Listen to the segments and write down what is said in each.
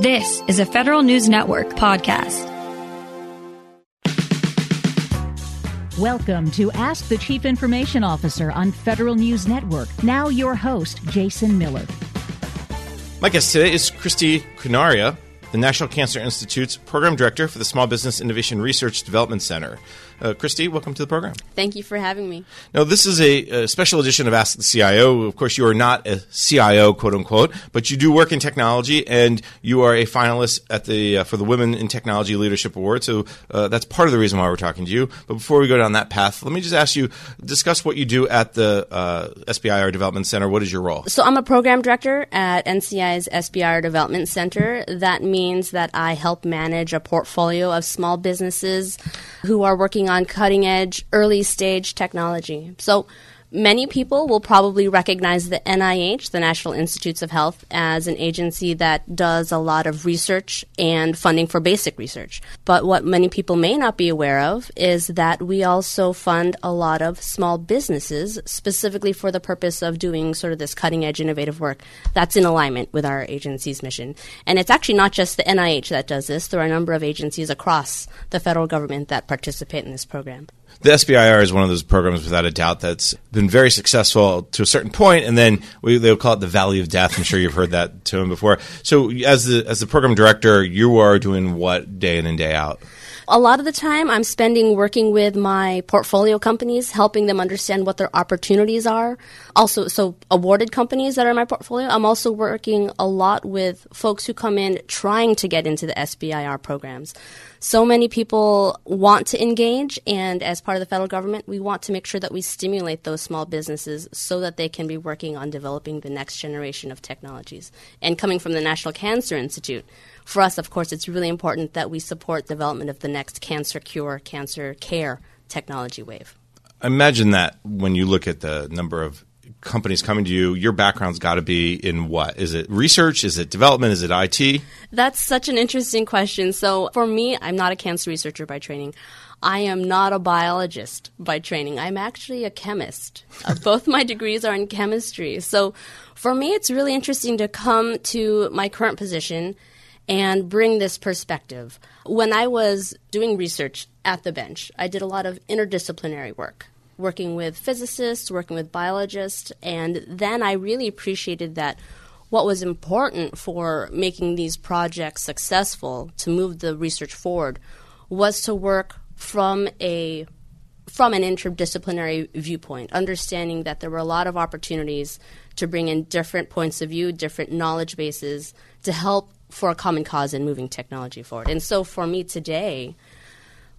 This is a Federal News Network podcast. Welcome to Ask the Chief Information Officer on Federal News Network. Now, your host, Jason Miller. My guest today is Christy Canaria, the National Cancer Institute's Program Director for the Small Business Innovation Research Development Center. Uh, Christy, welcome to the program. Thank you for having me. Now, this is a, a, special edition of Ask the CIO. Of course, you are not a CIO, quote unquote, but you do work in technology, and you are a finalist at the uh, for the Women in Technology Leadership Award. So uh, that's part of the reason why we're talking to you. But before we go down that path, let me just ask you discuss what you do at the uh, SBIR Development Center. What is your role? So I'm a program director at NCI's SBIR Development Center. That means that I help manage a portfolio of small businesses who are working working on cutting edge, early stage technology. So many people will probably recognize the NIH, the National Institutes of Health, as an agency that does a lot of research and funding for basic research. But what many people may not be aware of is that we also fund a lot of small businesses specifically for the purpose of doing sort of this cutting edge innovative work that's in alignment with our agency's mission. And it's actually not just the NIH that does this, there are a number of agencies across the federal government that participate in this program the SBIR is one of those programs, without a doubt, that's been very successful to a certain point, and then we, they'll call it the Valley of Death. I'm sure you've heard that term before. So, as the as the program director, you are doing what day in and day out? A lot of the time, I'm spending working with my portfolio companies, helping them understand what their opportunities are. Also, so awarded companies that are in my portfolio. I'm also working a lot with folks who come in trying to get into the SBIR programs. So many people want to engage, and as part of the federal government, we want to make sure that we stimulate those small businesses so that they can be working on developing the next generation of technologies. And coming from the National Cancer Institute, for us, of course, it's really important that we support development of the next cancer cure, cancer care technology wave. Imagine that when you look at the number of companies coming to you, your background's got to be in what? Is it research? Is it development? Is it IT? That's such an interesting question. So, for me, I'm not a cancer researcher by training. I am not a biologist by training. I'm actually a chemist. Uh, both my degrees are in chemistry. So, for me, it's really interesting to come to my current position and bring this perspective. When I was doing research at the bench, I did a lot of interdisciplinary work, working with physicists, working with biologists, and then I really appreciated that what was important for making these projects successful to move the research forward was to work from a from an interdisciplinary viewpoint, understanding that there were a lot of opportunities to bring in different points of view, different knowledge bases to help for a common cause and moving technology forward. And so for me today,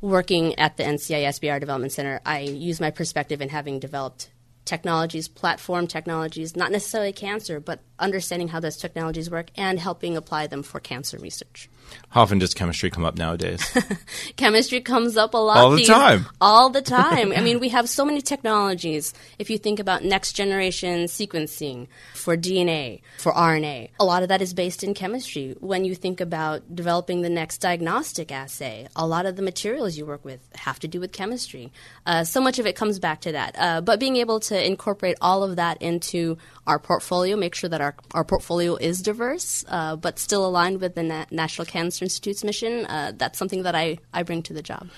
working at the NCI SBIR Development Center, I use my perspective in having developed technologies, platform technologies, not necessarily cancer, but understanding how those technologies work and helping apply them for cancer research. How often does chemistry come up nowadays? chemistry comes up a lot. All the these, time. All the time. I mean, we have so many technologies. If you think about next generation sequencing for DNA, for RNA, a lot of that is based in chemistry. When you think about developing the next diagnostic assay, a lot of the materials you work with have to do with chemistry. Uh, so much of it comes back to that. Uh, but being able to incorporate all of that into our portfolio, make sure that our, our portfolio is diverse, uh, but still aligned with the Na- National Cancer Institute's mission, uh, that's something that I, I bring to the job.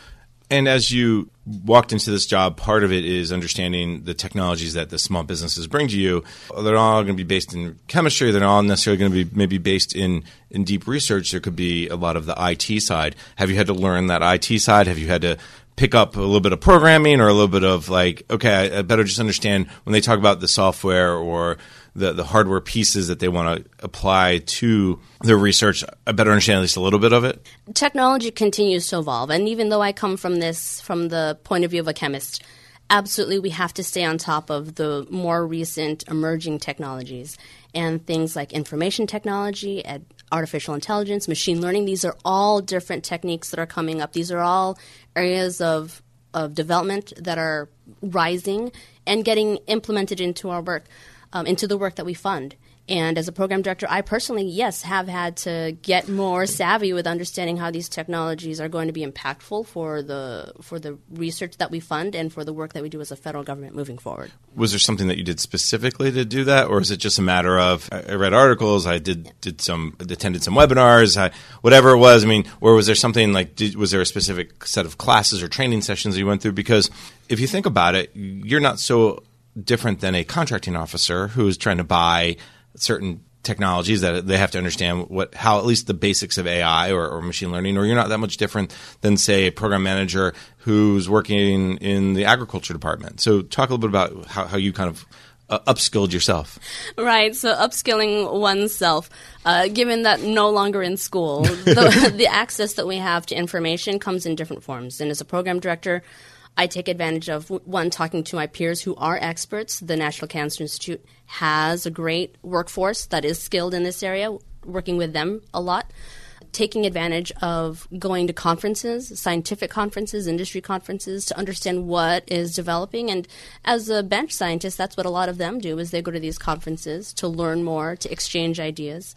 And as you walked into this job, part of it is understanding the technologies that the small businesses bring to you. They're all going to be based in chemistry. They're not all necessarily going to be maybe based in, in deep research. There could be a lot of the IT side. Have you had to learn that IT side? Have you had to pick up a little bit of programming or a little bit of like, okay, I, I better just understand when they talk about the software or the, the hardware pieces that they want to apply to their research, I better understand at least a little bit of it? Technology continues to evolve. And even though I come from this, from the point of view of a chemist, absolutely we have to stay on top of the more recent emerging technologies and things like information technology artificial intelligence machine learning these are all different techniques that are coming up these are all areas of of development that are rising and getting implemented into our work um, into the work that we fund. And as a program director, I personally, yes, have had to get more savvy with understanding how these technologies are going to be impactful for the for the research that we fund and for the work that we do as a federal government moving forward. Was there something that you did specifically to do that, or is it just a matter of I read articles, I did did some attended some webinars, I, whatever it was? I mean, or was there something like did, was there a specific set of classes or training sessions you went through? Because if you think about it, you're not so different than a contracting officer who's trying to buy certain technologies that they have to understand what how at least the basics of AI or, or, machine learning, or you're not that much different than say a program manager who's working in the agriculture department. So talk a little bit about how, how you kind of uh, upskilled yourself. Right. So upskilling oneself, uh, given that no longer in school, the, the access that we have to information comes in different forms. And as a program director, I take advantage of one talking to my peers who are experts. The National Cancer Institute has a great workforce that is skilled in this area, working with them a lot. Taking advantage of going to conferences, scientific conferences, industry conferences to understand what is developing. And as a bench scientist, that's what a lot of them do is they go to these conferences to learn more, to exchange ideas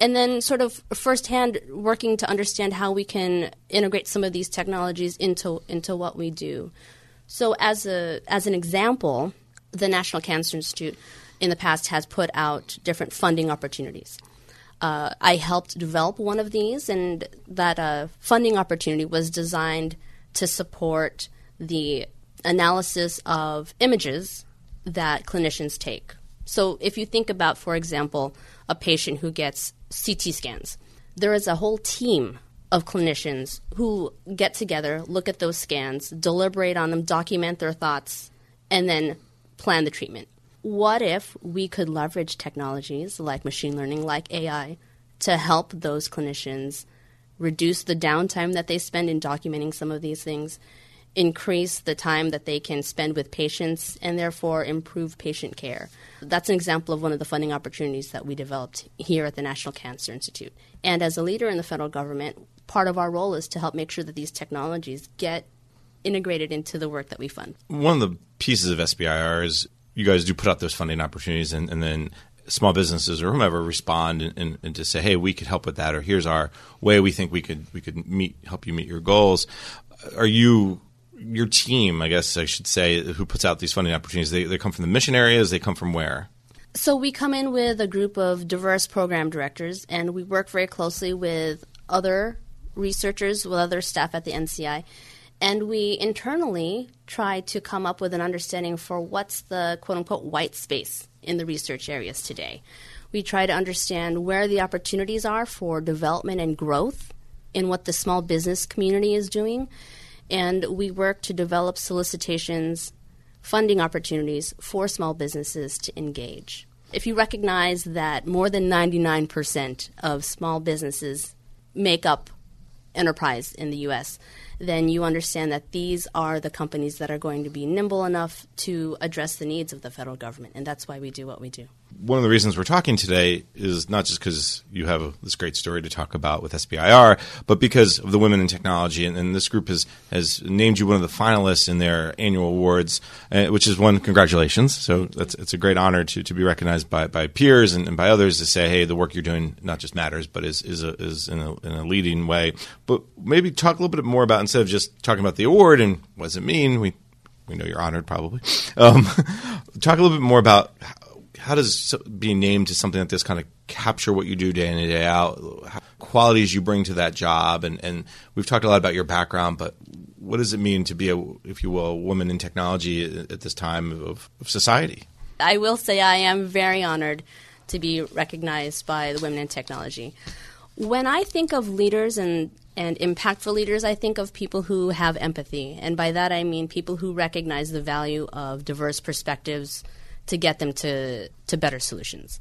and then sort of firsthand working to understand how we can integrate some of these technologies into into what we do. So as a as an example, the National Cancer Institute in the past has put out different funding opportunities. Uh, I helped develop one of these, and that uh, funding opportunity was designed to support the analysis of images that clinicians take. So, if you think about, for example, a patient who gets CT scans. There is a whole team of clinicians who get together, look at those scans, deliberate on them, document their thoughts, and then plan the treatment. What if we could leverage technologies like machine learning, like AI, to help those clinicians reduce the downtime that they spend in documenting some of these things increase the time that they can spend with patients and therefore improve patient care. That's an example of one of the funding opportunities that we developed here at the National Cancer Institute. And as a leader in the federal government, part of our role is to help make sure that these technologies get integrated into the work that we fund. One of the pieces of SBIR is you guys do put out those funding opportunities and, and then small businesses or whomever respond and, and, and, to say, "Hey, we could help with that," or "Here's our way we think we could we could meet help you meet your goals." Are you your team, I guess I should say, who puts out these funding opportunities, they, they come from the mission areas, they come from where? So we come in with a group of diverse program directors, and we work very closely with other researchers, with other staff at the NCI. And we internally try to come up with an understanding for what's the quote unquote white space in the research areas today. We try to understand where the opportunities are for development and growth in what the small business community is doing and we work to develop solicitations, funding opportunities for small businesses to engage. If you recognize that more than 99% of small businesses make up enterprise in the US, then you understand that these are the companies that are going to be nimble enough to address the needs of the federal government. And that's why we do what we do one of the reasons we're talking today is not just because you have a, this great story to talk about with SBIR, but because of the Women in Technology. And, and this group has, has named you one of the finalists in their annual awards, uh, which is one, congratulations. So that's, it's a great honor to, to be recognized by, by peers and, and by others to say, hey, the work you're doing not just matters, but is, is, a, is in, a, in a leading way. But maybe talk a little bit more about, instead of just talking about the award and what does it mean, we we know you're honored probably. Um, talk a little bit more about how does being named to something like this kind of capture what you do day in and day out, qualities you bring to that job, and, and we've talked a lot about your background, but what does it mean to be a, if you will, a woman in technology at this time of, of society? I will say I am very honored to be recognized by the Women in Technology. When I think of leaders and and impactful leaders, I think of people who have empathy. And by that I mean people who recognize the value of diverse perspectives, to get them to, to better solutions.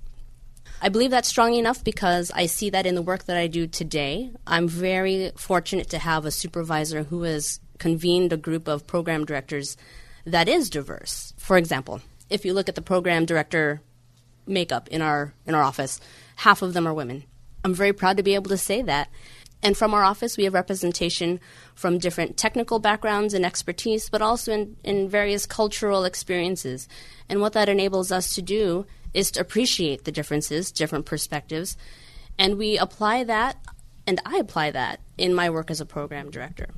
I believe that's strong enough because I see that in the work that I do today. I'm very fortunate to have a supervisor who has convened a group of program directors that is diverse. For example, if you look at the program director makeup in our in our office, half of them are women. I'm very proud to be able to say that. And from our office, we have representation from different technical backgrounds and expertise, but also in, in various cultural experiences. And what that enables us to do is to appreciate the differences, different perspectives, and we apply that, and I apply that in my work as a program director.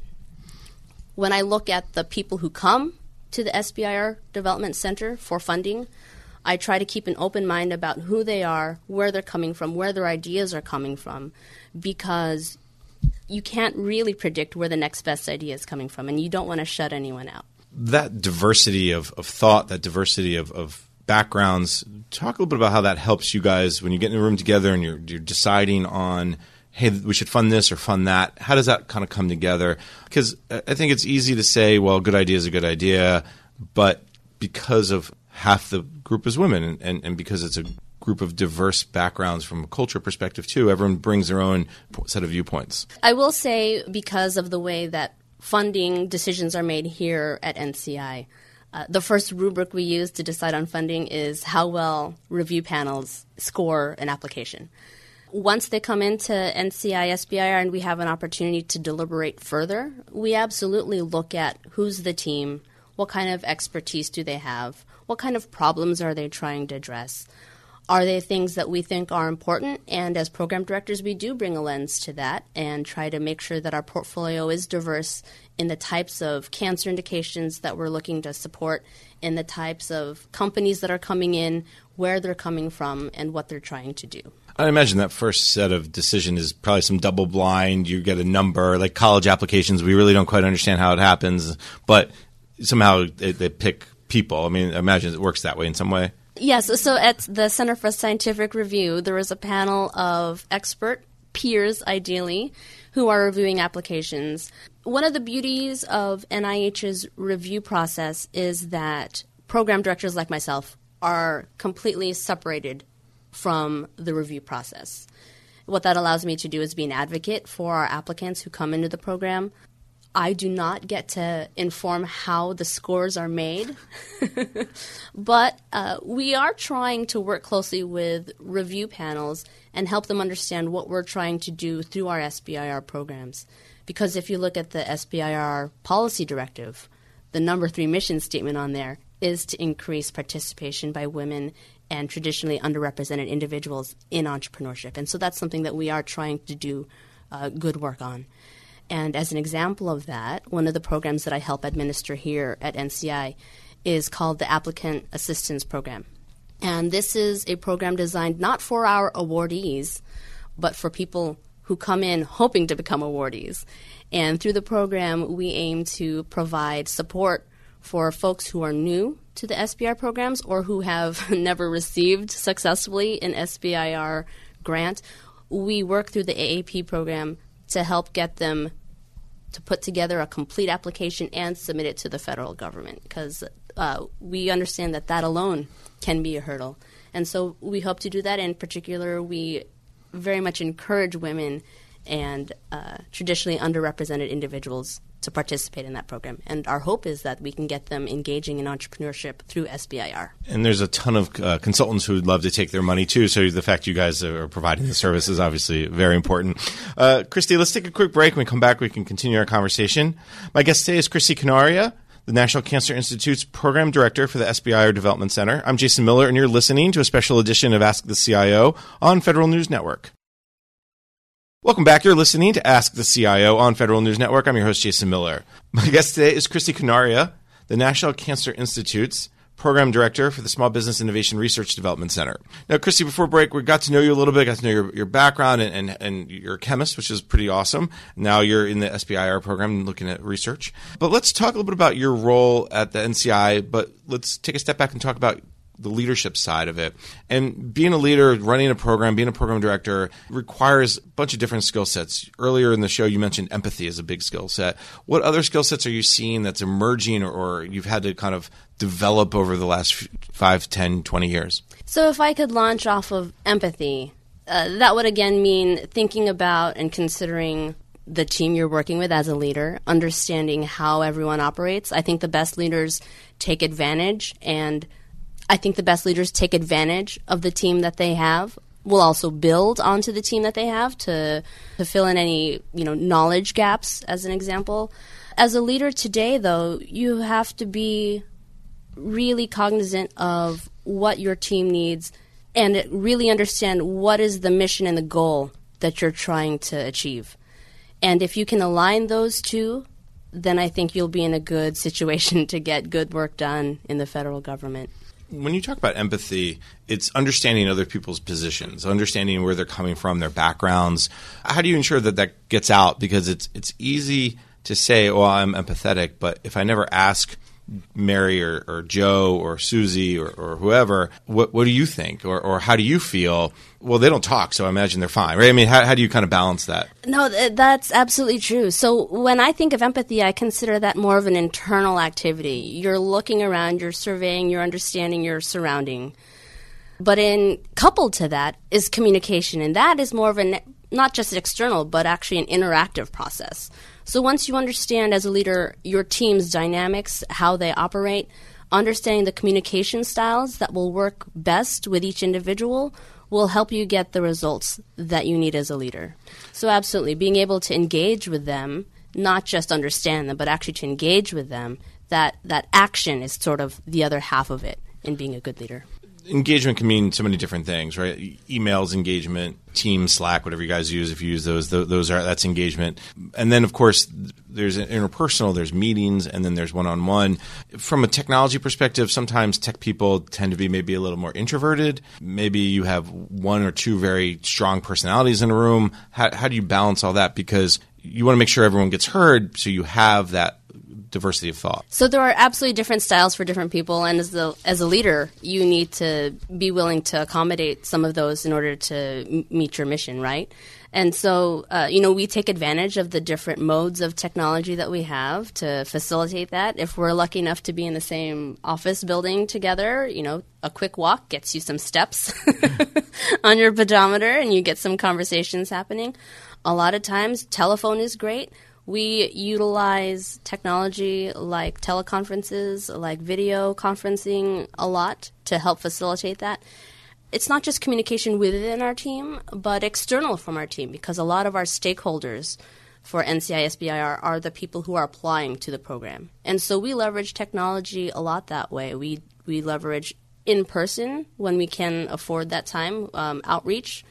When I look at the people who come to the SBIR Development Center for funding, I try to keep an open mind about who they are, where they're coming from, where their ideas are coming from, because you can't really predict where the next best idea is coming from, and you don't want to shut anyone out. That diversity of, of thought, that diversity of, of backgrounds, talk a little bit about how that helps you guys when you get in a room together and you're, you're deciding on hey, we should fund this or fund that. How does that kind of come together? Because I think it's easy to say, well, good idea is a good idea, but because of half the group is women and, and, and because it's a group of diverse backgrounds from a culture perspective too, everyone brings their own set of viewpoints. I will say because of the way that funding decisions are made here at NCI. Uh, the first rubric we use to decide on funding is how well review panels score an application. Once they come into NCI SBIR and we have an opportunity to deliberate further, we absolutely look at who's the team, what kind of expertise do they have, what kind of problems are they trying to address. Are they things that we think are important? And as program directors, we do bring a lens to that and try to make sure that our portfolio is diverse in the types of cancer indications that we're looking to support, in the types of companies that are coming in, where they're coming from, and what they're trying to do. I imagine that first set of decision is probably some double blind. You get a number, like college applications. We really don't quite understand how it happens, but somehow they, they pick people. I mean, I imagine it works that way in some way. Yes. So at the Center for Scientific Review, there is a panel of expert peers, ideally, who are reviewing applications. One of the beauties of NIH's review process is that program directors like myself are completely separated from the review process. What that allows me to do is be an advocate for our applicants who come into the program. I do not get to inform how the scores are made, but uh, we are trying to work closely with review panels and help them understand what we're trying to do through our SBIR programs. Because if you look at the SBIR policy directive, the number three mission statement on there is to increase participation by women and traditionally underrepresented individuals in entrepreneurship. And so that's something that we are trying to do uh, good work on. And as an example of that, one of the programs that I help administer here at NCI is called the Applicant Assistance Program. And this is a program designed not for our awardees, but for people who come in hoping to become awardees. And through the program, we aim to provide support for folks who are new to the SBIR programs or who have never received successfully an SBIR grant. We work through the AAP program to help get them to put together a complete application and submit it to the federal government because uh, we understand that that alone can be a hurdle. And so we hope to do that. In particular, we very much encourage women and uh, traditionally underrepresented individuals to participate in that program. And our hope is that we can get them engaging in entrepreneurship through SBIR. And there's a ton of uh, consultants who would love to take their money too. So the fact you guys are providing the service is obviously very important. Uh, Christy, let's take a quick break. When we come back, we can continue our conversation. My guest today is Christy Canaria. The National Cancer Institute's Program Director for the SBIR Development Center. I'm Jason Miller, and you're listening to a special edition of Ask the CIO on Federal News Network. Welcome back. You're listening to Ask the CIO on Federal News Network. I'm your host, Jason Miller. My guest today is Christy Canaria, the National Cancer Institute's Program Director for the Small Business Innovation Research Development Center. Now, Christy, before break, we got to know you a little bit, got to know your, your background, and, and, and you're a chemist, which is pretty awesome. Now you're in the SBIR program looking at research. But let's talk a little bit about your role at the NCI, but let's take a step back and talk about the leadership side of it. And being a leader, running a program, being a program director requires a bunch of different skill sets. Earlier in the show, you mentioned empathy as a big skill set. What other skill sets are you seeing that's emerging or, you've had to kind of develop over the last 5, 10, 20 years? So, if I could launch off of empathy, uh, that would again mean thinking about and considering the team you're working with as a leader, understanding how everyone operates. I think the best leaders take advantage and I think the best leaders take advantage of the team that they have. Will also build onto the team that they have to to fill in any you know knowledge gaps, as an example. As a leader today, though, you have to be really cognizant of what your team needs and really understand what is the mission and the goal that you're trying to achieve. And if you can align those two, then I think you'll be in a good situation to get good work done in the federal government. When you talk about empathy, it's understanding other people's positions, understanding where they're coming from, their backgrounds. How do you ensure that that gets out? Because it's it's easy to say, "Well, I'm empathetic," but if I never ask Mary or, or Joe or Susie or, or whoever, what, what do you think or, or how do you feel? Well, they don't talk, so I imagine they're fine, right? I mean, how, how do you kind of balance that? No, th- that's absolutely true. So when I think of empathy, I consider that more of an internal activity. You're looking around, you're surveying, you're understanding your surrounding. But in coupled to that is communication, and that is more of an not just external, but actually an interactive process. So once you understand as a leader your team's dynamics, how they operate, understanding the communication styles that will work best with each individual will help you get the results that you need as a leader. So absolutely, being able to engage with them, not just understand them, but actually to engage with them, that that action is sort of the other half of it in being a good leader engagement can mean so many different things, right? Emails engagement, Teams, Slack, whatever you guys use. If you use those, those are that's engagement. And then, of course, there's interpersonal, there's meetings, and then there's one-on-one. From a technology perspective, sometimes tech people tend to be maybe a little more introverted. Maybe you have one or two very strong personalities in a room. How, how do you balance all that? Because you want to make sure everyone gets heard, so you have that diversity of thought. So there are absolutely different styles for different people, and as the as a leader, you need to be willing to accommodate some of those in order to meet your mission, right? And so, uh, you know, we take advantage of the different modes of technology that we have to facilitate that. If we're lucky enough to be in the same office building together, you know, a quick walk gets you some steps on your pedometer and you get some conversations happening. A lot of times, telephone is great. We utilize technology like teleconferences, like video conferencing a lot to help facilitate that. It's not just communication within our team, but external from our team because a lot of our stakeholders for NCI SBIR are the people who are applying to the program. And so we leverage technology a lot that way. We, we leverage in person when we can afford that time, um, outreach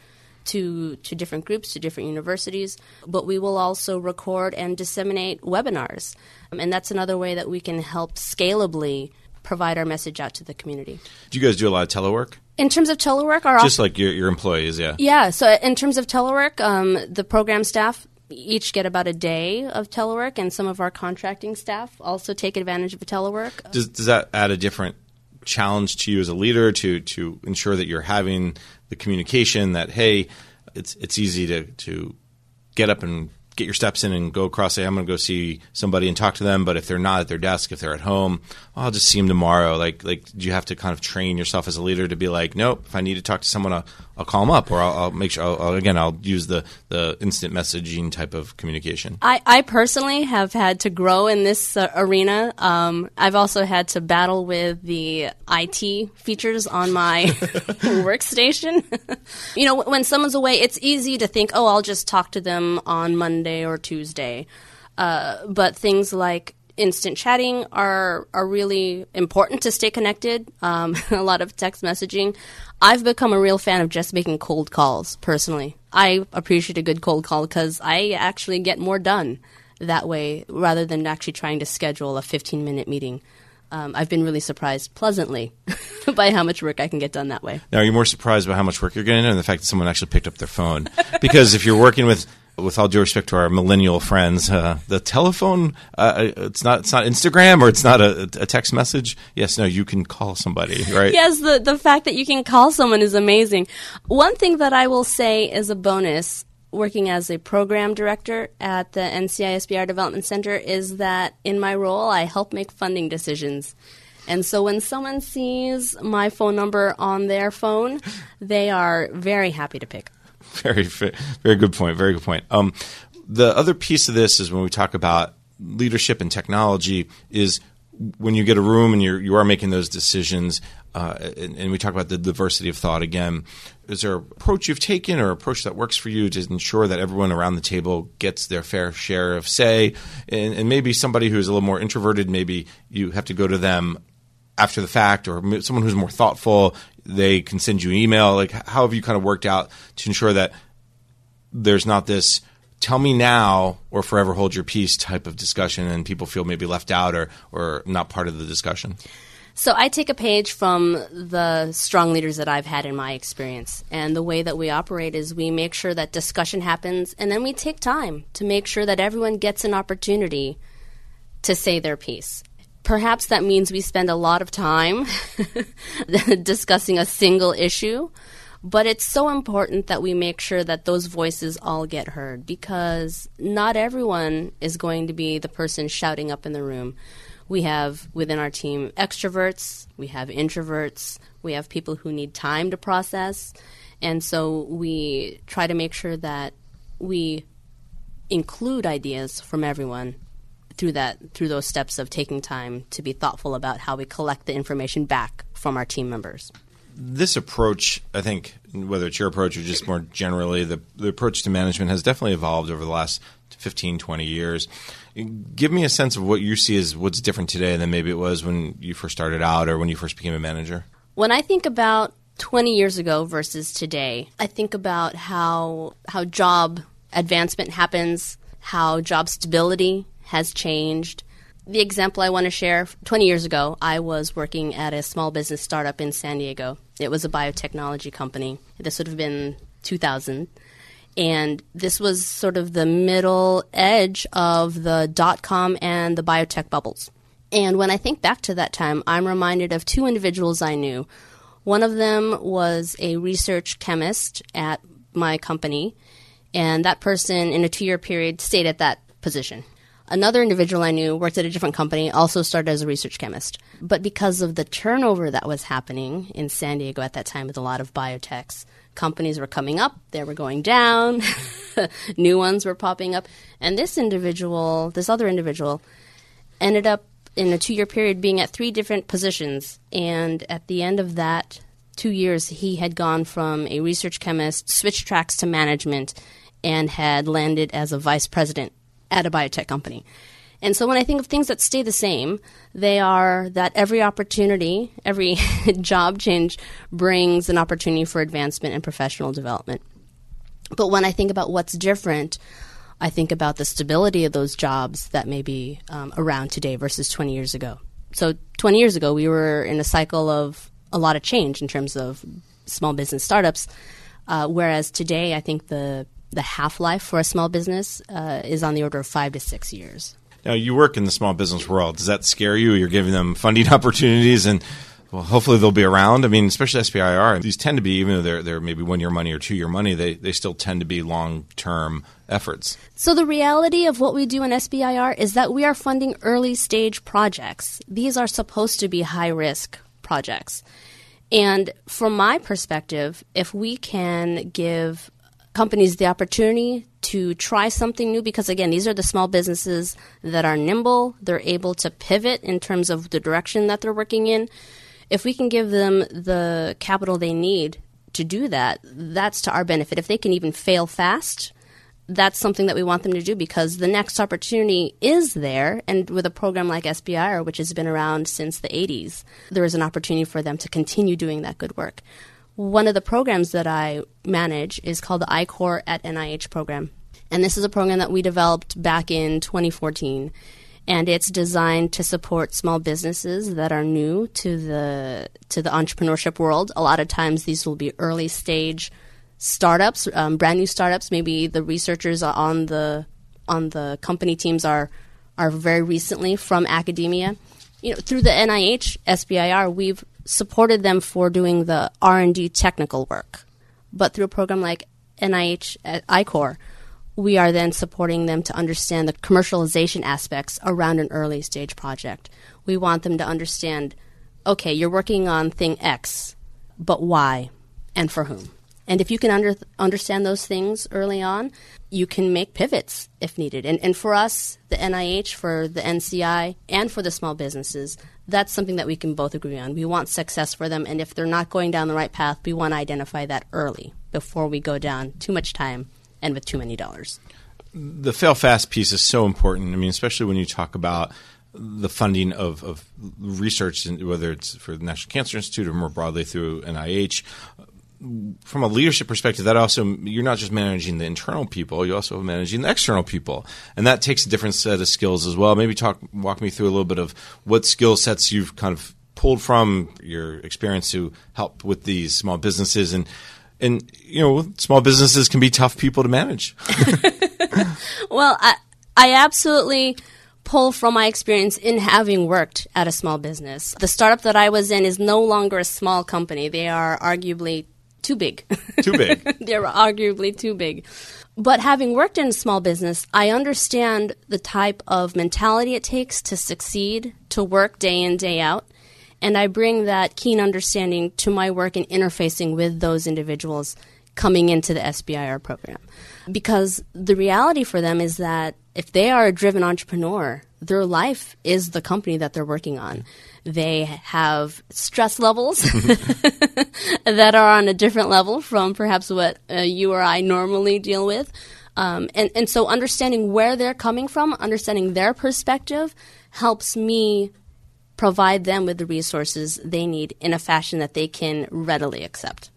to, to different groups, to different universities, but we will also record and disseminate webinars. Um, and that's another way that we can help scalably provide our message out to the community. Do you guys do a lot of telework? In terms of telework, our just like your, your employees, yeah. Yeah. So in terms of telework, um, the program staff each get about a day of telework, and some of our contracting staff also take advantage of the telework. Does, does that add a different challenge to you as a leader to to ensure that you're having the communication that hey, it's it's easy to to get up and get your steps in and go across. Say, I'm going to go see somebody and talk to them. But if they're not at their desk, if they're at home, oh, I'll just see them tomorrow. Like, like, do you have to kind of train yourself as a leader to be like, nope, if I need to talk to someone, I'll, I'll call them up, or I'll, I'll make sure. I'll, I'll, again, I'll use the the instant messaging type of communication. I, I personally have had to grow in this uh, arena. Um, I've also had to battle with the IT features on my workstation. you know, when someone's away, it's easy to think, oh, I'll just talk to them on Monday Monday or Tuesday. Uh, but things like instant chatting are are really important to stay connected. Um, a lot of text messaging. I've become a real fan of just making cold calls. Personally, I appreciate a good cold call because I actually get more done that way rather than actually trying to schedule a 15 minute meeting. Um, I've been really surprised pleasantly by how much work I can get done that way. Now, are you more surprised by how much work you're getting and the fact that someone actually picked up their phone? because if you're working with with all due respect to our millennial friends, uh, the telephone uh, it's not it's not Instagram or it's not a, a, text message. Yes, no, you can call somebody, right? yes, the the fact that you can call someone is amazing. One thing that I will say is a bonus working as a program director at the NCI SBIR Development Center is that in my role I help make funding decisions. And so when someone sees my phone number on their phone, they are very happy to pick very, very good point. Very good point. Um, the other piece of this is when we talk about leadership and technology is when you get a room and you're, you are making those decisions, uh, and, and, we talk about the diversity of thought again, is there an approach you've taken or approach that works for you to ensure that everyone around the table gets their fair share of say? And, and maybe somebody who's a little more introverted, maybe you have to go to them after the fact, or someone who's more thoughtful, they can send you an email? Like, how have you kind of worked out to ensure that there's not this tell me now or forever hold your peace type of discussion and people feel maybe left out or, or not part of the discussion? So I take a page from the strong leaders that I've had in my experience. And the way that we operate is we make sure that discussion happens and then we take time to make sure that everyone gets an opportunity to say their piece. Perhaps that means we spend a lot of time discussing a single issue, but it's so important that we make sure that those voices all get heard because not everyone is going to be the person shouting up in the room. We have within our team extroverts, we have introverts, we have people who need time to process. And so we try to make sure that we include ideas from everyone through that through those steps of taking time to be thoughtful about how we collect the information back from our team members. This approach, I think, whether it's your approach or just more generally, the, the approach to management has definitely evolved over the last 15, 20 years. Give me a sense of what you see as what's different today than maybe it was when you first started out or when you first became a manager. When I think about 20 years ago versus today, I think about how how job advancement happens, how job stability has changed. The example I want to share 20 years ago, I was working at a small business startup in San Diego. It was a biotechnology company. This would have been 2000. And this was sort of the middle edge of the dot com and the biotech bubbles. And when I think back to that time, I'm reminded of two individuals I knew. One of them was a research chemist at my company, and that person, in a two year period, stayed at that position. Another individual I knew worked at a different company, also started as a research chemist. But because of the turnover that was happening in San Diego at that time with a lot of biotechs, companies were coming up, they were going down, new ones were popping up. And this individual, this other individual, ended up in a two year period being at three different positions. And at the end of that two years, he had gone from a research chemist, switched tracks to management, and had landed as a vice president at a biotech company. And so when I think of things that stay the same, they are that every opportunity, every job change brings an opportunity for advancement and professional development. But when I think about what's different, I think about the stability of those jobs that may be um, around today versus 20 years ago. So 20 years ago, we were in a cycle of a lot of change in terms of small business startups, uh, whereas today, I think the the half life for a small business uh, is on the order of five to six years. Now, you work in the small business world. Does that scare you? You're giving them funding opportunities and well, hopefully they'll be around. I mean, especially SBIR, these tend to be, even though they're, they're maybe one year money or two year money, they, they still tend to be long term efforts. So, the reality of what we do in SBIR is that we are funding early stage projects. These are supposed to be high risk projects. And from my perspective, if we can give companies the opportunity to try something new because again these are the small businesses that are nimble they're able to pivot in terms of the direction that they're working in if we can give them the capital they need to do that that's to our benefit if they can even fail fast that's something that we want them to do because the next opportunity is there. And with a program like SBIR, which has been around since the 80s, there is an opportunity for them to continue doing that good work. One of the programs that I manage is called the I-Corps at NIH program. And this is a program that we developed back in 2014. And it's designed to support small businesses that are new to the to the entrepreneurship world. A lot of times, these will be early stage startups, um, brand new startups. Maybe the researchers on the on the company teams are are very recently from academia. You know, through the NIH SBIR, we've supported them for doing the R&D technical work. But through a program like NIH at I-Corps, we are then supporting them to understand the commercialization aspects around an early stage project. We want them to understand okay, you're working on thing X, but why and for whom? And if you can under, understand those things early on, you can make pivots if needed. And, and for us, the NIH, for the NCI, and for the small businesses, that's something that we can both agree on. We want success for them, and if they're not going down the right path, we want to identify that early before we go down too much time and with too many dollars. The fail fast piece is so important. I mean, especially when you talk about the funding of, of research, whether it's for the National Cancer Institute or more broadly through NIH. From a leadership perspective, that also you're not just managing the internal people, you're also managing the external people, and that takes a different set of skills as well. Maybe talk walk me through a little bit of what skill sets you've kind of pulled from your experience to help with these small businesses. And and you know small businesses can be tough people to manage. Well i i absolutely pull from my experience in having worked at a small business. The startup that i was in is no longer a small company. They are arguably too big too big they're arguably too big but having worked in a small business, I understand the type of mentality it takes to succeed, to work day in, day out. And I bring that keen understanding to my work in interfacing with those individuals coming into the SBIR program. Because the reality for them is that if they are a driven entrepreneur, their life is the company that they're working on. They have stress levels that are on a different level from perhaps what uh, you or I normally deal with. Um, and, and so understanding where they're coming from, understanding their perspective, helps me provide them with the resources they need in a fashion that they can readily accept.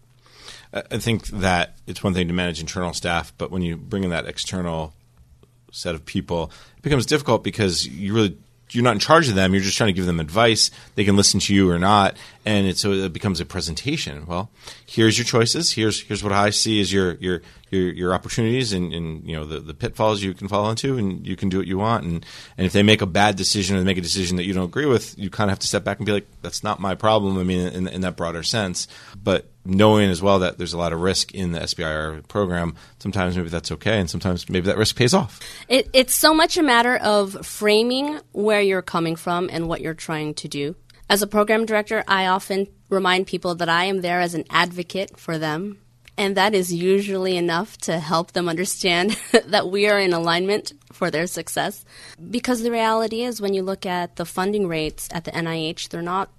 I think that it's one thing to manage internal staff, but when you bring in that external set of people, it becomes difficult because you really you're not in charge of them. You're just trying to give them advice. They can listen to you or not, and it, so it becomes a presentation. Well, here's your choices. Here's here's what I see as your your your, your opportunities and, and you know the, the pitfalls you can fall into, and you can do what you want. And and if they make a bad decision or they make a decision that you don't agree with, you kind of have to step back and be like, that's not my problem. I mean, in, in that broader sense, but knowing as well that there's a lot of risk in the SBIR program, sometimes maybe that's okay, and sometimes maybe that risk pays off. It, it's so much a matter of framing where you're coming from and what you're trying to do. As a program director, I often remind people that I am there as an advocate for them and that is usually enough to help them understand that we are in alignment for their success. Because the reality is, when you look at the funding rates at the NIH, they're not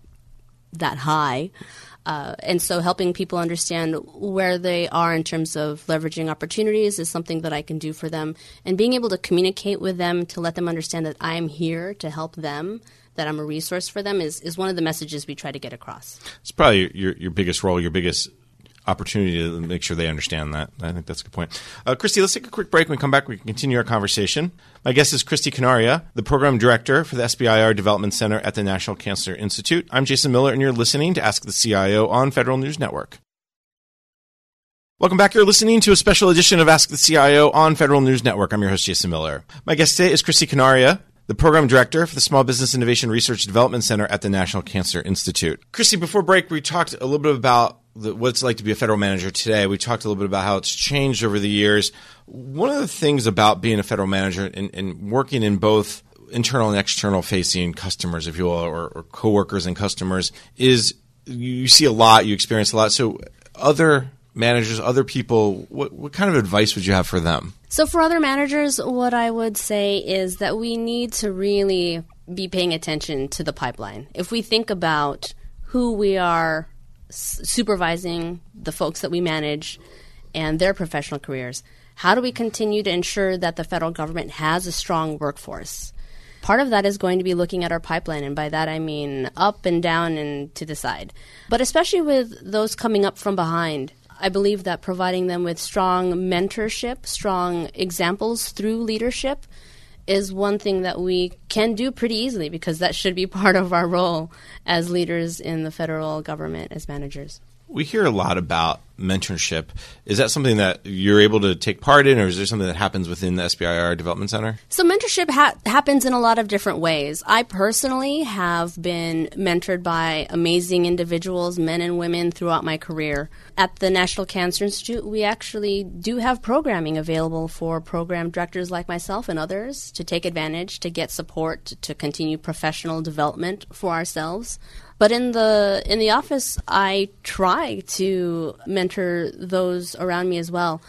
that high. Uh, and so helping people understand where they are in terms of leveraging opportunities is something that I can do for them. And being able to communicate with them to let them understand that I am here to help them, that I'm a resource for them, is, is one of the messages we try to get across. It's probably your, your biggest role, your biggest opportunity to make sure they understand that. I think that's a good point. Uh, Christy, let's take a quick break. When we come back, we can continue our conversation. My guest is Christy Canaria, the program director for the SBIR Development Center at the National Cancer Institute. I'm Jason Miller, and you're listening to Ask the CIO on Federal News Network. Welcome back. You're listening to a special edition of Ask the CIO on Federal News Network. I'm your host, Jason Miller. My guest today is Christy Canaria, the program director for the Small Business Innovation Research Development Center at the National Cancer Institute. Christy, before break, we talked a little bit about what it's like to be a federal manager today. We talked a little bit about how it's changed over the years. One of the things about being a federal manager and, and working in both internal and external facing customers, if you will, or, or coworkers and customers, is you see a lot, you experience a lot. So, other managers, other people, what, what kind of advice would you have for them? So, for other managers, what I would say is that we need to really be paying attention to the pipeline. If we think about who we are supervising the folks that we manage and their professional careers. How do we continue to ensure that the federal government has a strong workforce? Part of that is going to be looking at our pipeline, and by that I mean up and down and to the side. But especially with those coming up from behind, I believe that providing them with strong mentorship, strong examples through leadership, is one thing that we can do pretty easily because that should be part of our role as leaders in the federal government as managers. We hear a lot about mentorship. Is that something that you're able to take part in, or is there something that happens within the SBIR Development Center? So, mentorship ha- happens in a lot of different ways. I personally have been mentored by amazing individuals, men and women, throughout my career. At the National Cancer Institute, we actually do have programming available for program directors like myself and others to take advantage, to get support, to continue professional development for ourselves. But in the in the office, I try to mentor those around me as well.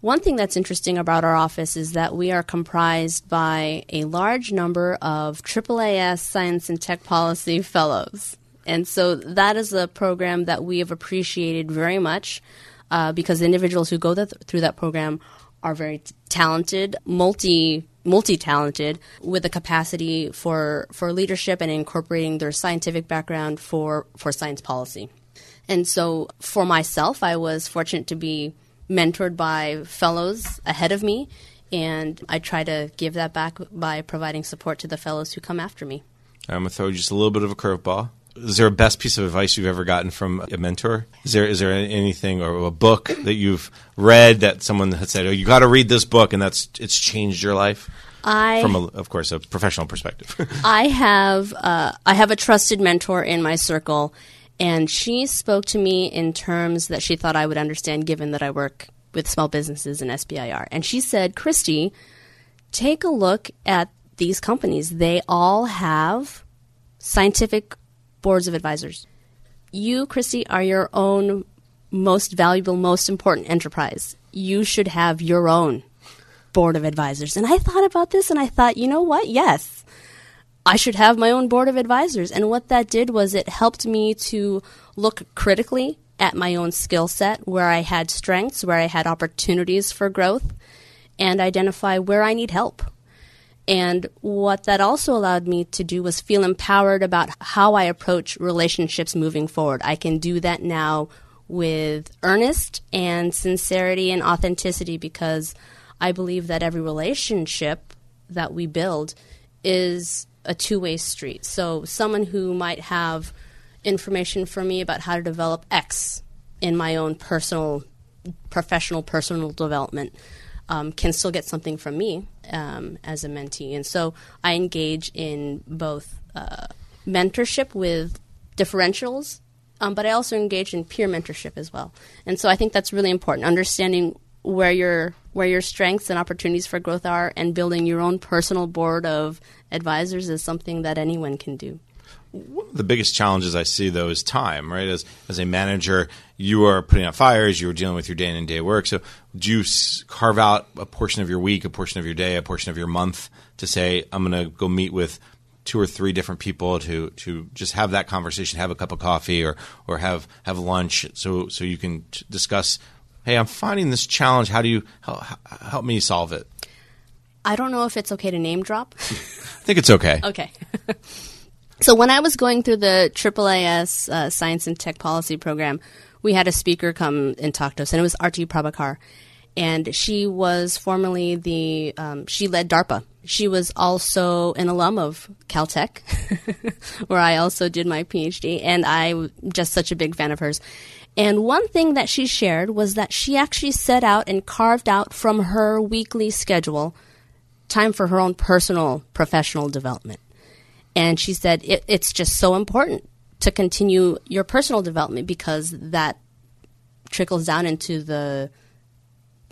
One thing that's interesting about our office is that we are comprised by a large number of AAAS Science and Tech Policy Fellows. And so that is a program that we have appreciated very much uh, because the individuals who go th- through that program are very t- talented, multi multi-talented with a capacity for for leadership and incorporating their scientific background for for science policy. And so for myself, I was fortunate to be mentored by fellows ahead of me and I try to give that back by providing support to the fellows who come after me. I'm going to throw just a little bit of a curveball. Is there a best piece of advice you've ever gotten from a mentor? Is there is there anything or a book that you've read that someone has said, "Oh, you got to read this book," and that's it's changed your life? I, from a, of course, a professional perspective. I have uh, I have a trusted mentor in my circle, and she spoke to me in terms that she thought I would understand, given that I work with small businesses and SBIR. And she said, Christy, take a look at these companies. They all have scientific boards of advisors. You, Christy, are your own most valuable, most important enterprise. You should have your own board of advisors. And I thought about this and I thought, you know what? Yes. I should have my own board of advisors. And what that did was it helped me to look critically at my own skill set, where I had strengths, where I had opportunities for growth, and identify where I need help. And what that also allowed me to do was feel empowered about how I approach relationships moving forward. I can do that now with earnest and sincerity and authenticity because I believe that every relationship that we build is a two way street. So, someone who might have information for me about how to develop X in my own personal, professional, personal development um, can still get something from me um, as a mentee. And so I engage in both uh, mentorship with differentials, um, but I also engage in peer mentorship as well. And so I think that's really important, understanding where your where your strengths and opportunities for growth are and building your own personal board of advisors is something that anyone can do. One of the biggest challenges I see, though, is time. Right, as as a manager, you are putting out fires, you are dealing with your day in and day work. So, do you carve out a portion of your week, a portion of your day, a portion of your month to say, "I'm going to go meet with two or three different people to to just have that conversation, have a cup of coffee, or or have have lunch, so so you can t- discuss. Hey, I'm finding this challenge. How do you help, help me solve it? I don't know if it's okay to name drop. I think it's okay. Okay. So when I was going through the AAAS uh, Science and Tech Policy Program, we had a speaker come and talk to us, and it was Arti Prabhakar. And she was formerly the, um, she led DARPA. She was also an alum of Caltech, where I also did my PhD, and I'm just such a big fan of hers. And one thing that she shared was that she actually set out and carved out from her weekly schedule time for her own personal professional development. And she said it, it's just so important to continue your personal development because that trickles down into the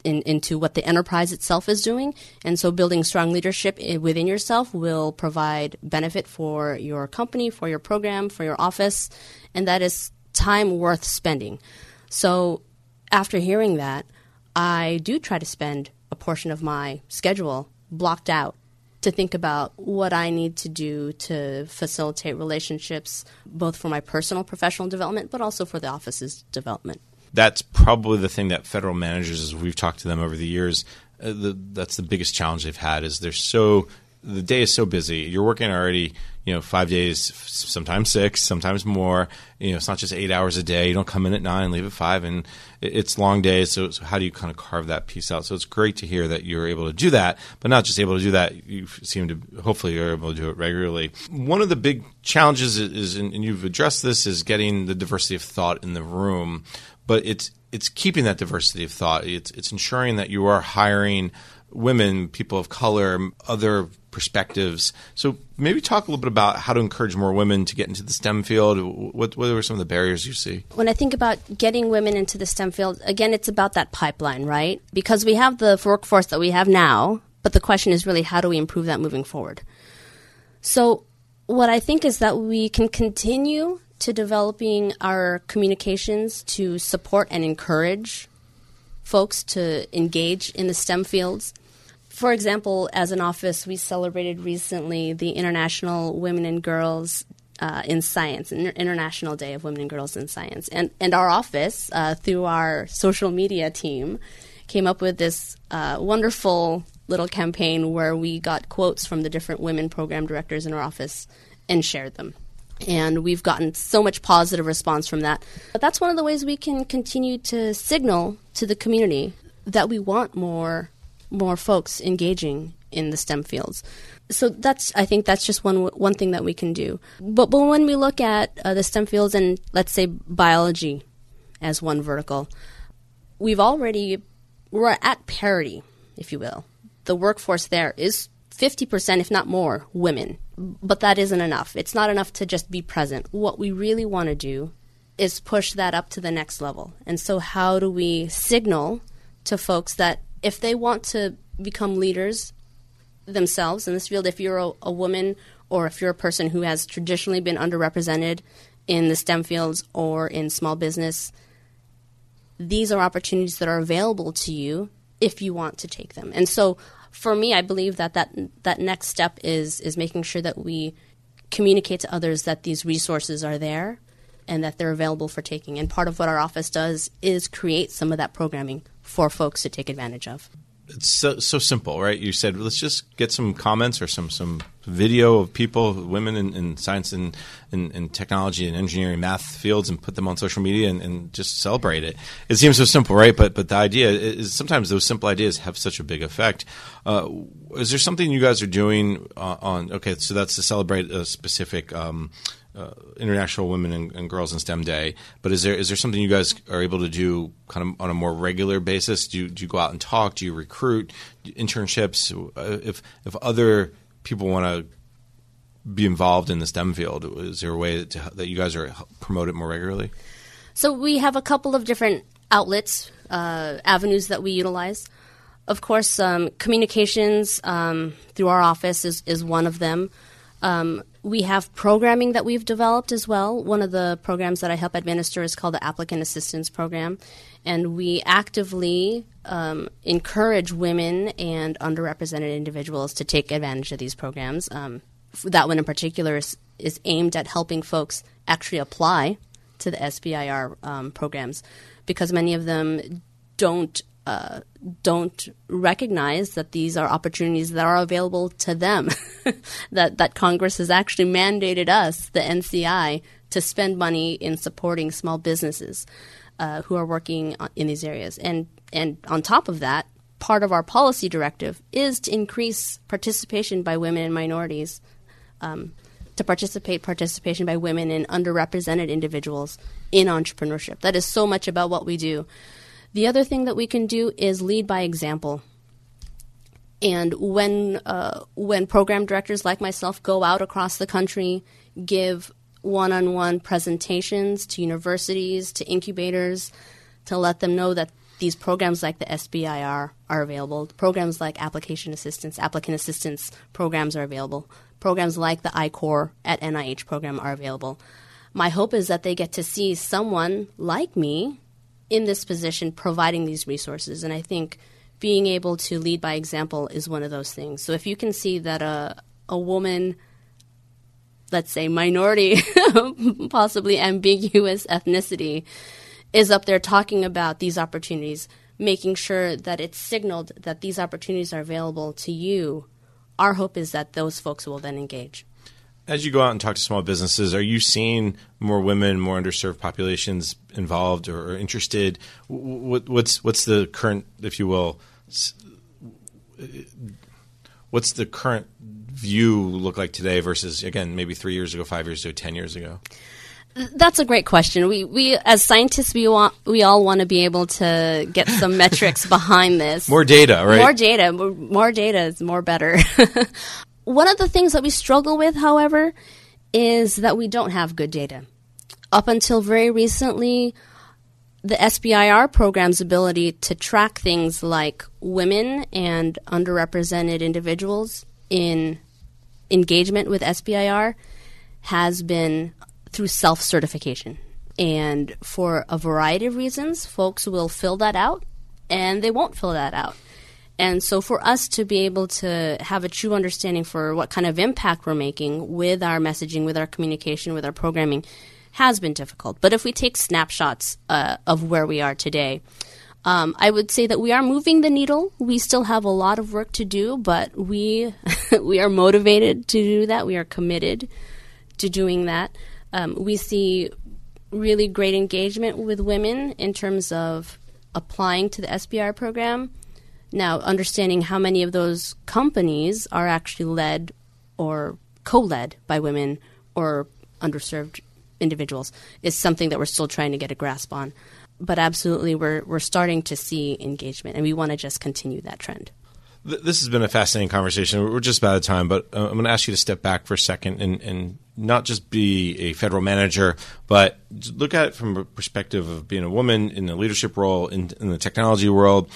in, into what the enterprise itself is doing. And so building strong leadership within yourself will provide benefit for your company, for your program, for your office, and that is time worth spending. So after hearing that, I do try to spend a portion of my schedule blocked out to think about what I need to do to facilitate relationships, both for my personal professional development, but also for the office's development. That's probably the thing that federal managers, as we've talked to them over the years, uh, the, that's the biggest challenge they've had is they're so the day is so busy. You're working already, you know, five days, sometimes six, sometimes more. You know, it's not just eight hours a day. You don't come in at nine, leave at five, and it's long days. So, so how do you kind of carve that piece out? So it's great to hear that you're able to do that, but not just able to do that. You seem to hopefully you're able to do it regularly. One of the big challenges is, and you've addressed this, is getting the diversity of thought in the room. But it's it's keeping that diversity of thought. It's it's ensuring that you are hiring women, people of color, other perspectives. So maybe talk a little bit about how to encourage more women to get into the STEM field. What, what are some of the barriers you see? When I think about getting women into the STEM field, again, it's about that pipeline, right? Because we have the workforce that we have now, but the question is really how do we improve that moving forward? So what I think is that we can continue to developing our communications to support and encourage folks to engage in the STEM fields for example, as an office, we celebrated recently the International Women and Girls uh, in Science, International Day of Women and Girls in Science. And, and our office, uh, through our social media team, came up with this uh, wonderful little campaign where we got quotes from the different women program directors in our office and shared them. And we've gotten so much positive response from that. But that's one of the ways we can continue to signal to the community that we want more more folks engaging in the STEM fields. So that's I think that's just one one thing that we can do. But but when we look at uh, the STEM fields and let's say biology as one vertical, we've already we're at parity, if you will. The workforce there is 50%, if not more, women. But that isn't enough. It's not enough to just be present. What we really want to do is push that up to the next level. And so, how do we signal to folks that if they want to become leaders themselves in this field, if you're a, a woman or if you're a person who has traditionally been underrepresented in the STEM fields or in small business, these are opportunities that are available to you if you want to take them. And so for me, I believe that that, that next step is, is making sure that we communicate to others that these resources are there and that they're available for taking. And part of what our office does is create some of that programming for folks to take advantage of it's so, so simple, right? You said let's just get some comments or some some video of people, women in, in science and, and, and, technology and engineering, math fields, and put them on social media and, and, just celebrate it. It seems so simple, right? But but the idea is sometimes those simple ideas have such a big effect. Uh, is there something you guys are doing uh, on? Okay, so that's to celebrate a specific. Um, uh, International Women and, and, Girls in STEM Day. But is there is there something you guys are able to do kind of on a more regular basis? Do you, do you go out and talk? Do you recruit internships? Uh, if if other people want to be involved in the STEM field, is there a way to, that you guys are promote it more regularly? So we have a couple of different outlets, uh, avenues that we utilize. Of course, um, communications um, through our office is, is one of them. Um, we have programming that we've developed as well. One of the programs that I help administer is called the Applicant Assistance Program. And we actively um, encourage women and underrepresented individuals to take advantage of these programs. Um, that one in particular is, is, aimed at helping folks actually apply to the SBIR um, programs because many of them don't don't recognize that these are opportunities that are available to them. that that Congress has actually mandated us, the NCI, to spend money in supporting small businesses uh, who are working in these areas. And and on top of that, part of our policy directive is to increase participation by women and minorities. Um, to participate participation by women and underrepresented individuals in entrepreneurship. That is so much about what we do. The other thing that we can do is lead by example. And when uh, when program directors like myself go out across the country, give one-on-one presentations to universities, to incubators, to let them know that these programs like the SBIR are available. Programs like application assistance, applicant assistance programs are available. Programs like the I-Corps at NIH program are available. My hope is that they get to see someone like me in this position providing these resources. And I think being able to lead by example is one of those things. So if you can see that a, a woman, let's say minority, possibly ambiguous ethnicity, is up there talking about these opportunities, making sure that it's signaled that these opportunities are available to you, our hope is that those folks will then engage. As you go out and talk to small businesses, are you seeing more women, more underserved populations involved or, or interested? What, what's what's the current, if you will, what's the current view look like today versus again maybe three years ago, five years ago, ten years ago? That's a great question. We we as scientists we want we all want to be able to get some metrics behind this. More data, right? More data. More data is more better. One of the things that we struggle with, however, is that we don't have good data. Up until very recently, the SBIR program's ability to track things like women and underrepresented individuals in engagement with SBIR has been through self certification. And for a variety of reasons, folks will fill that out and they won't fill that out. And so, for us to be able to have a true understanding for what kind of impact we're making with our messaging, with our communication, with our programming, has been difficult. But if we take snapshots uh, of where we are today, Um, I would say that we are moving the needle. We still have a lot of work to do, but we we are motivated to do that. We are committed to doing that. Um, we see really great engagement with women in terms of applying to the SBR program. Now, understanding how many of those companies are actually led or co led by women or underserved individuals is something that we're still trying to get a grasp on. But absolutely, we're, we're starting to see engagement, and we want to just continue that trend. This has been a fascinating conversation. We're just about out of time, but uh, I'm going to ask you to step back for a second and, and not just be a federal manager, but look at it from a perspective of being a woman in a leadership role in, in the technology world.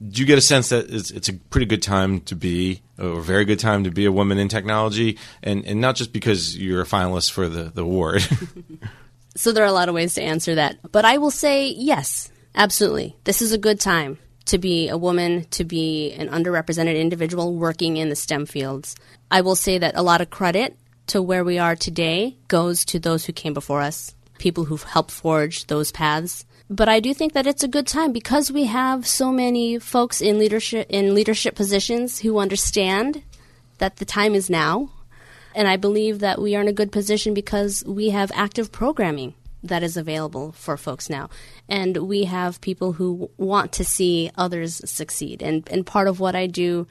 Do you get a sense that it's, it's, a pretty good time to be, or a very good time to be a woman in technology, and, and not just because you're a finalist for the, the award? so there are a lot of ways to answer that, but I will say yes, absolutely. This is a good time to be a woman, to be an underrepresented individual working in the STEM fields. I will say that a lot of credit to where we are today goes to those who came before us, people who've helped forge those paths. But I do think that it's a good time because we have so many folks in leadership in leadership positions who understand that the time is now. And I believe that we are in a good position because we have active programming that is available for folks now. And we have people who want to see others succeed. And, and part of what I do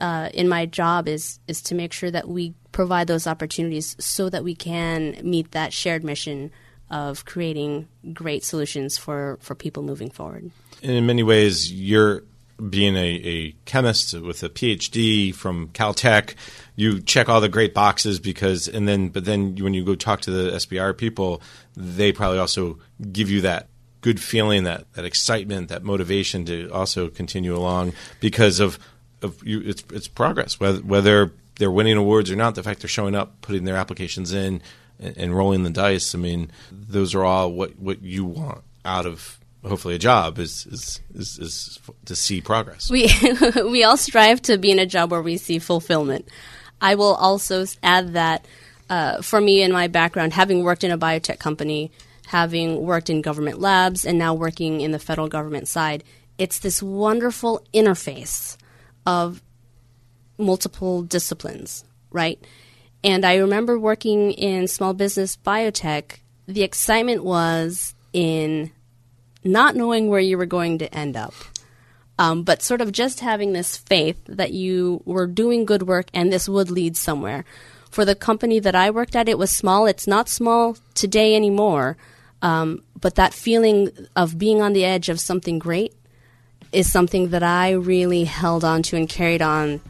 uh, in my job is, is to make sure that we provide those opportunities so that we can meet that shared mission of creating great solutions for, for people moving forward. And in many ways, you're being a, a chemist with a PhD from Caltech, you check all the great boxes because, and then, but then when you go talk to the SBR people, they probably also give you that good feeling, that, that excitement, that motivation to also continue along because of, of you, it's, it's progress. Whether, whether they're winning awards or not, the fact they're showing up, putting their applications in, and, and rolling the dice, I mean, those are all what, what you want out of hopefully a job is is, is, is to see progress. We we all strive to be in a job where we see fulfillment. I will also add that uh, for me in my background, having worked in a biotech company, having worked in government labs, and now working in the federal government side, it's this wonderful interface of multiple disciplines, right? And I remember working in small business biotech. The excitement was in not knowing where you were going to end up. Um, but sort of just having this faith that you were doing good work and this would lead somewhere. For the company that I worked at, it was small. It's not small today anymore. Um, but that feeling of being on the edge of something great is something that I really held on to and carried on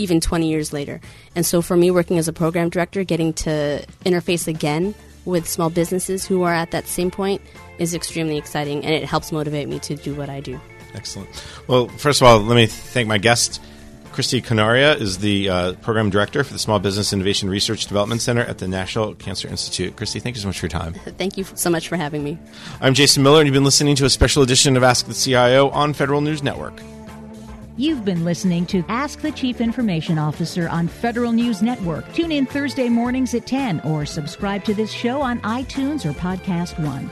even 20 years later. And so for me, working as a program director, getting to interface again with small businesses who are at that same point is extremely exciting and it helps motivate me to do what I do. Excellent. Well, first of all, let me thank my guest. Christy Canaria is the uh, program director for the Small Business Innovation Research Development Center at the National Cancer Institute. Christy, thank you so much for your time. Thank you so much for having me. I'm Jason Miller, and you've been listening to a special edition of Ask the CIO on Federal News Network. You've been listening to Ask the Chief Information Officer on Federal News Network. Tune in Thursday mornings at 10 or subscribe to this show on iTunes or Podcast One.